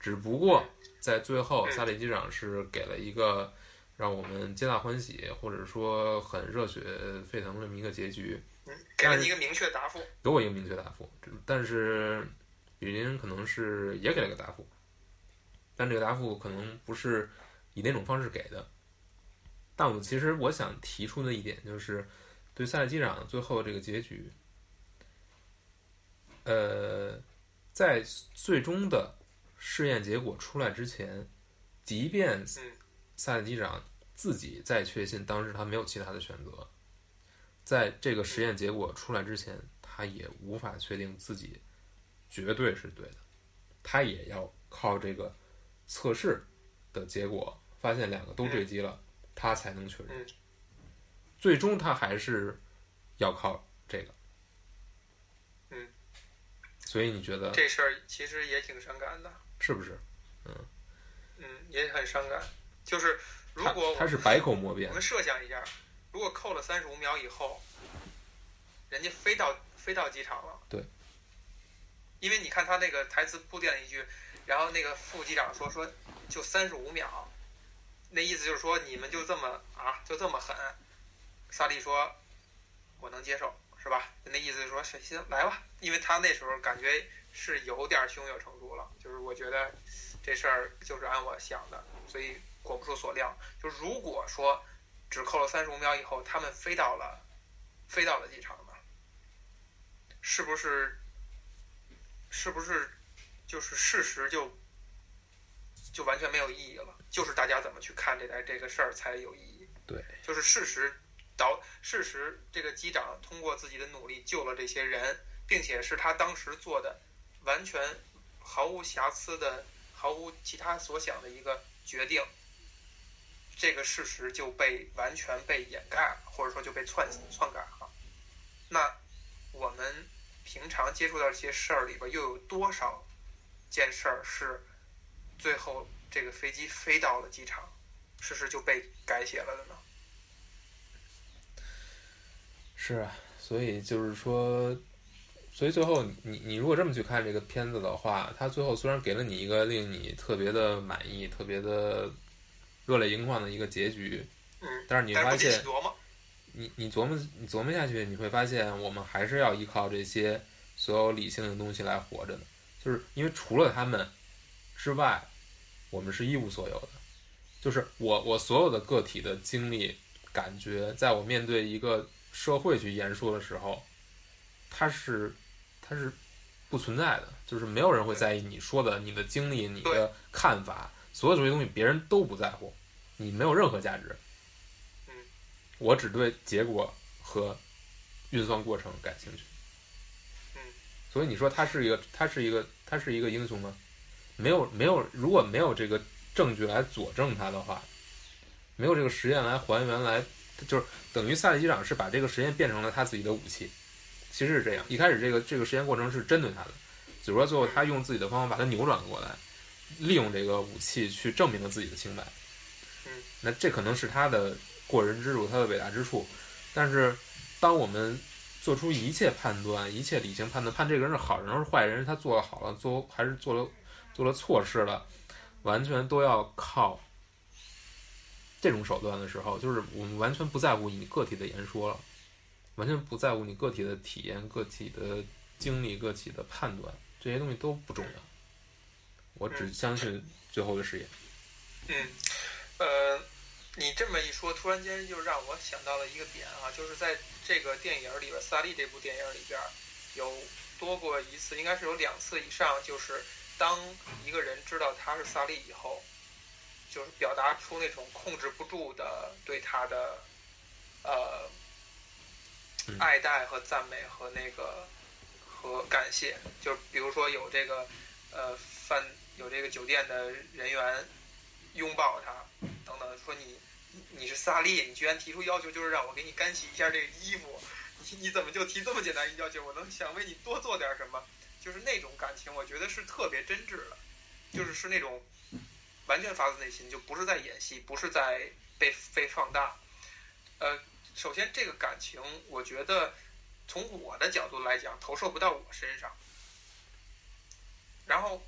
只不过在最后，萨利机长是给了一个让我们皆大欢喜，或者说很热血沸腾这么一个结局，给了你一个明确答复，给我一个明确答复，但是。雨林可能是也给了个答复，但这个答复可能不是以那种方式给的。但我其实我想提出的一点就是，对萨利机长最后这个结局，呃，在最终的试验结果出来之前，即便萨利机长自己再确信当时他没有其他的选择，在这个实验结果出来之前，他也无法确定自己。绝对是对的，他也要靠这个测试的结果，发现两个都坠机了，他才能确认。最终他还是要靠这个。嗯。所以你觉得这事儿其实也挺伤感的，是不是？嗯。嗯，也很伤感。就是如果他是百口莫辩，我们设想一下，如果扣了三十五秒以后，人家飞到飞到机场了。对。因为你看他那个台词铺垫了一句，然后那个副机长说说就三十五秒，那意思就是说你们就这么啊就这么狠，萨利说我能接受是吧？那意思就是说行来吧，因为他那时候感觉是有点胸有成竹了，就是我觉得这事儿就是按我想的，所以果不出所料，就如果说只扣了三十五秒以后，他们飞到了飞到了机场呢，是不是？是不是就是事实就就完全没有意义了？就是大家怎么去看这台这个事儿才有意义？对，就是事实导事实，这个机长通过自己的努力救了这些人，并且是他当时做的完全毫无瑕疵的、毫无其他所想的一个决定，这个事实就被完全被掩盖了，或者说就被篡篡改了。那我们。平常接触到这些事儿里边，又有多少件事儿是最后这个飞机飞到了机场，事实就被改写了的呢？是啊，所以就是说，所以最后你你如果这么去看这个片子的话，它最后虽然给了你一个令你特别的满意、特别的热泪盈眶的一个结局，嗯，但是你发现。你你琢磨你琢磨下去，你会发现我们还是要依靠这些所有理性的东西来活着的，就是因为除了他们之外，我们是一无所有的。就是我我所有的个体的经历、感觉，在我面对一个社会去言说的时候，它是它是不存在的，就是没有人会在意你说的、你的经历、你的看法，所有这些东西别人都不在乎，你没有任何价值。我只对结果和运算过程感兴趣。嗯，所以你说他是一个，他是一个，他是一个英雄吗？没有，没有。如果没有这个证据来佐证他的话，没有这个实验来还原，来就是等于萨利机长是把这个实验变成了他自己的武器。其实是这样，一开始这个这个实验过程是针对他的，只不过最后他用自己的方法把它扭转了过来，利用这个武器去证明了自己的清白。嗯，那这可能是他的。过人之处，他的伟大之处，但是，当我们做出一切判断、一切理性判断，判这个人是好人还是坏人，他做了好了，做还是做了做了错事了，完全都要靠这种手段的时候，就是我们完全不在乎你个体的言说了，完全不在乎你个体的体验、个体的经历、个体的判断，这些东西都不重要，我只相信最后的实验。嗯，呃。你这么一说，突然间就让我想到了一个点啊，就是在这个电影里边，萨利这部电影里边，有多过一次，应该是有两次以上，就是当一个人知道他是萨利以后，就是表达出那种控制不住的对他的呃嗯爱戴和赞美和那个和感谢，就比如说有这个呃饭有这个酒店的人员拥抱他等等，说你你你是萨利，你居然提出要求就是让我给你干洗一下这个衣服，你你怎么就提这么简单一要求？我能想为你多做点什么？就是那种感情，我觉得是特别真挚的，就是是那种完全发自内心，就不是在演戏，不是在被被放大。呃，首先这个感情，我觉得从我的角度来讲，投射不到我身上。然后，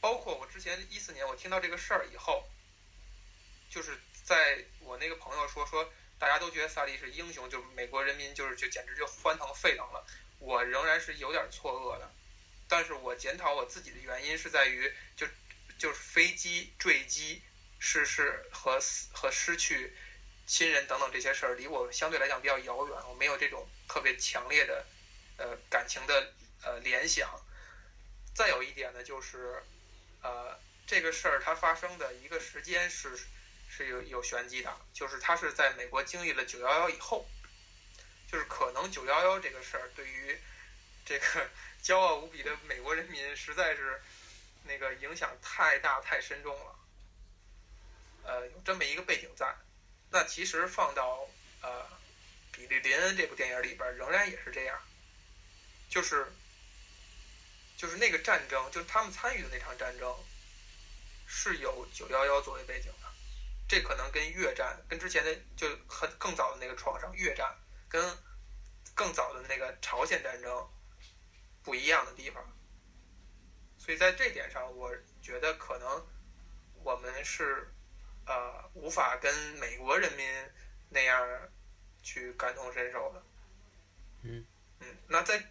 包括我之前一四年我听到这个事儿以后，就是在我那个朋友说说，大家都觉得萨利是英雄，就美国人民就是就简直就欢腾沸腾了。我仍然是有点错愕的，但是我检讨我自己的原因是在于，就就是飞机坠机、逝世和死和失去亲人等等这些事儿，离我相对来讲比较遥远，我没有这种特别强烈的呃感情的呃联想。再有一点呢，就是呃这个事儿它发生的一个时间是是有有玄机的，就是它是在美国经历了九幺幺以后，就是可能九幺幺这个事儿对于这个 [LAUGHS] 骄傲无比的美国人民实在是那个影响太大太深重了，呃有这么一个背景在。那其实放到呃比利林恩这部电影里边，仍然也是这样，就是就是那个战争，就是他们参与的那场战争，是有九幺幺作为背景的。这可能跟越战、跟之前的就很更早的那个创伤越战，跟更早的那个朝鲜战争不一样的地方。所以在这点上，我觉得可能我们是呃无法跟美国人民那样去感同身受的。嗯嗯，那在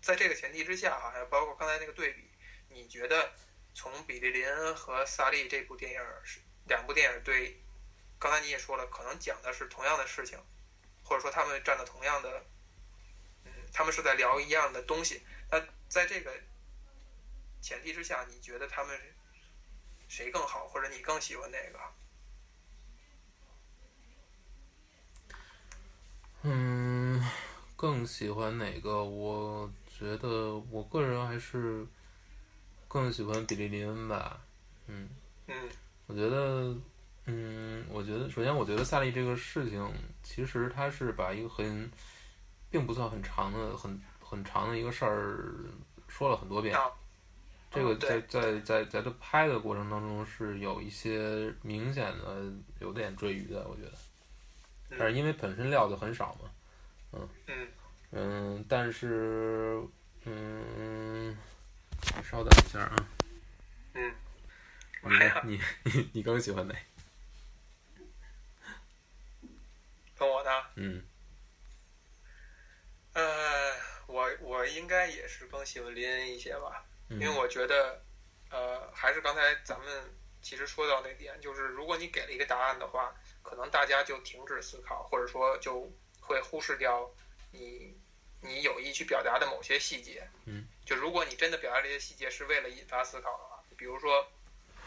在这个前提之下哈，还有包括刚才那个对比，你觉得从比利林恩和萨利这部电影是两部电影对，刚才你也说了，可能讲的是同样的事情，或者说他们站在同样的，嗯，他们是在聊一样的东西。那在这个前提之下，你觉得他们谁更好，或者你更喜欢哪个？嗯，更喜欢哪个？我觉得我个人还是更喜欢比利林恩吧。嗯，嗯我觉得，嗯，我觉得首先，我觉得萨利这个事情，其实他是把一个很，并不算很长的、很很长的一个事儿说了很多遍。啊，这个嗯在在在在他拍的过程当中是有一些明显的有点赘余的，我觉得。但是因为本身料就很少嘛，嗯嗯，但是嗯，稍等一下啊，嗯，你你你你更喜欢哪？[LAUGHS] 跟我呢？嗯呃，我我应该也是更喜欢林恩一些吧，嗯因为我觉得，呃，还是刚才咱们其实说到那点，就是如果你给了一个答案的话，可能大家就停止思考，或者说就会忽视掉你你有意去表达的某些细节。嗯，就如果你真的表达这些细节是为了引发思考的话，比如说，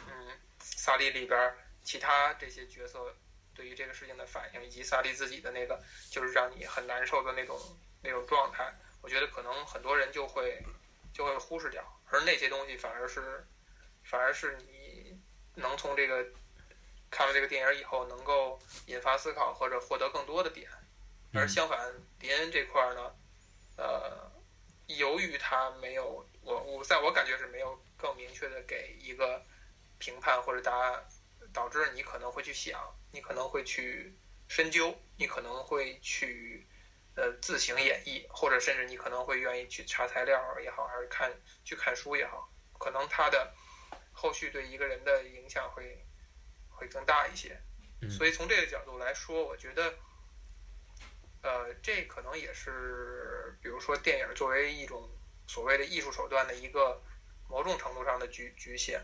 嗯，萨利里边儿其他这些角色对于这个事情的反应，以及萨利自己的那个就是让你很难受的那种那种状态，我觉得可能很多人就会就会忽视掉，而那些东西反而是反而是你能从这个看完这个电影以后能够引发思考或者获得更多的点，而嗯。相反，林恩这块儿呢，呃，由于他没有我我在我感觉是没有更明确的给一个评判或者答案，导致你可能会去想，你可能会去深究，你可能会去呃自行演绎，或者甚至你可能会愿意去查材料也好，还是看去看书也好，可能他的后续对一个人的影响会会更大一些。嗯所以从这个角度来说，我觉得，呃，这可能也是，比如说电影作为一种所谓的艺术手段的一个某种程度上的局局限，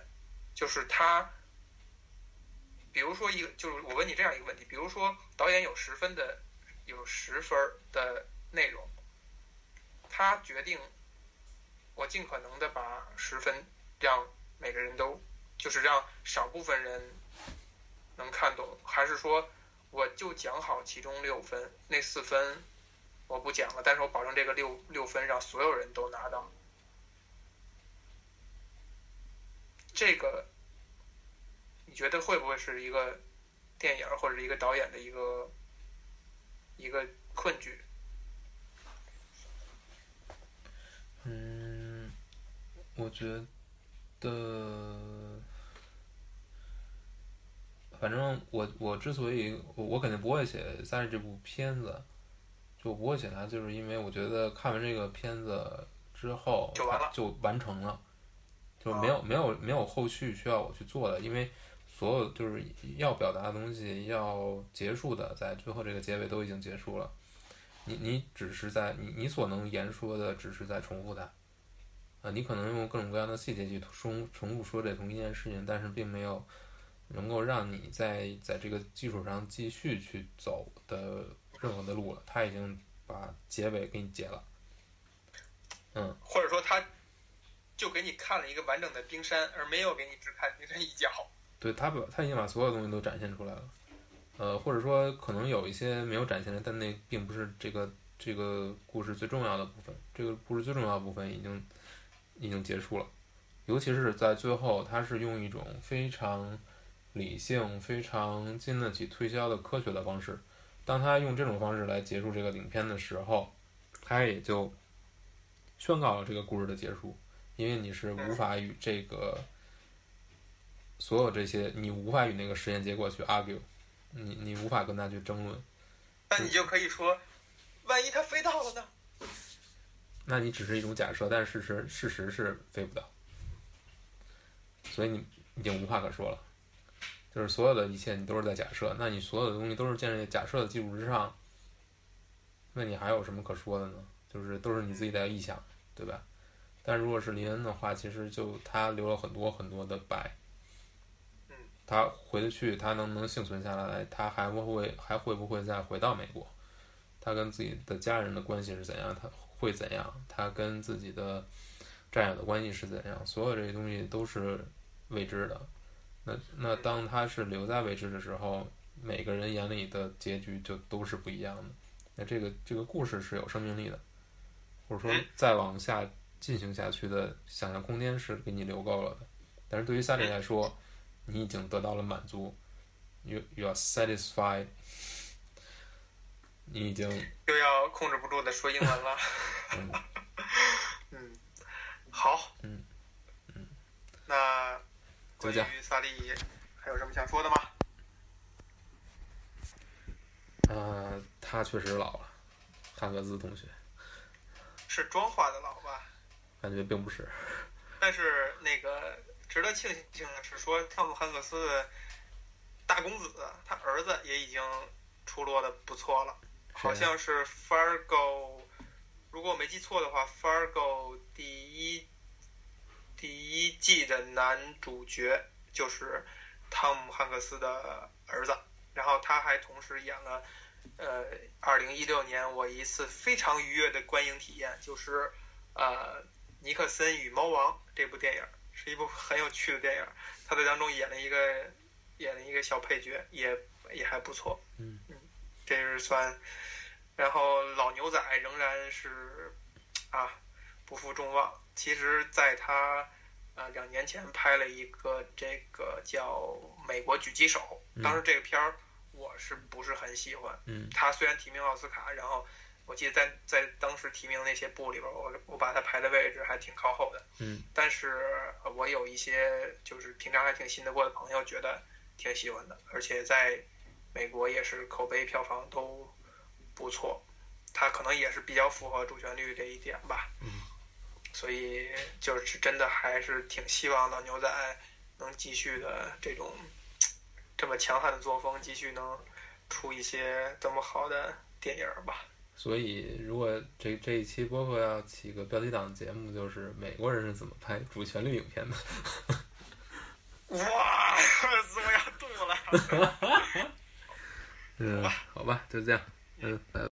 就是它，比如说一个，就是我问你这样一个问题，比如说导演有十分的有十分的内容，他决定我尽可能的把十分让每个人都，就是让少部分人能看懂，还是说我就讲好其中六分，那四分我不讲了，但是我保证这个六六分让所有人都拿到。这个你觉得会不会是一个电影或者一个导演的一个一个困局？嗯，我觉得，反正我我之所以我我肯定不会写萨利这部片子，就不会写它，就是因为我觉得看完这个片子之后，就完了就完成了，就没有、没有没有后续需要我去做的，因为所有就是要表达的东西要结束的，在最后这个结尾都已经结束了。你你只是在你你所能言说的，只是在重复它，啊，你可能用各种各样的细节去重重复说这同一件事情，但是并没有能够让你在在这个基础上继续去走的任何的路了。他已经把结尾给你结了，嗯，或者说他就给你看了一个完整的冰山，而没有给你只看冰山一角。对他把他已经把所有东西都展现出来了，呃，或者说可能有一些没有展现的，但那并不是这个这个故事最重要的部分。这个故事最重要的部分已经已经结束了，尤其是在最后，他是用一种非常理性、非常经得起推销的科学的方式。当他用这种方式来结束这个影片的时候，他也就宣告了这个故事的结束，因为你是无法与这个。所有这些，你无法与那个实验结果去 argue，你你无法跟他去争论，那你就可以说，万一它飞到了呢？那你只是一种假设，但事实事实是飞不到，所以你已经无话可说了，就是所有的一切你都是在假设，那你所有的东西都是建立在假设的基础之上，那你还有什么可说的呢？就是都是你自己在臆想，对吧？但如果是林恩的话，其实就他留了很多很多的白。他回得去，他能不能幸存下来？他还会会还会不会再回到美国？他跟自己的家人的关系是怎样？他会怎样？他跟自己的战友的关系是怎样？所有这些东西都是未知的。那那当他是留在未知的时候，每个人眼里的结局就都是不一样的。那这个这个故事是有生命力的，或者说再往下进行下去的想象空间是给你留够了的。但是对于萨利来说，你已经得到了满足，you you are satisfied，你已经又要控制不住的说英文了。[LAUGHS] 嗯嗯，好，嗯嗯，那关于萨利还有什么想说的吗？呃，他确实老了，汉格斯同学，是妆化的老吧？感觉并不是。但是那个值得庆幸的是，说汤姆汉克斯的大公子，他儿子也已经出落的不错了，好像是 Fargo，如果我没记错的话，Fargo 第一第一季的男主角就是汤姆汉克斯的儿子，然后他还同时演了。呃，二零一六年我一次非常愉悦的观影体验就是，呃，尼克森与猫王这部电影是一部很有趣的电影，他在当中演了一个演了一个小配角，也也还不错。嗯这是算，然后老牛仔仍然是啊不负众望。其实，在他呃两年前拍了一个这个叫《美国狙击手》，当时这个片儿我是不是很喜欢？嗯他虽然提名奥斯卡，然后我记得在在当时提名那些部里边，我我把他排的位置还挺靠后的。嗯但是呃我有一些就是平常还挺信得过的朋友，觉得挺喜欢的，而且在美国也是口碑票房都不错，它可能也是比较符合主旋律这一点吧。嗯所以就是真的还是挺希望老牛仔能继续的这种这么强悍的作风，继续能出一些这么好的电影吧。所以，如果这这一期播客要起个标题党节目，就是美国人是怎么拍主旋律影片的。[LAUGHS] 哇，我要吐了。[LAUGHS] 嗯，好吧，就这样。嗯，拜拜。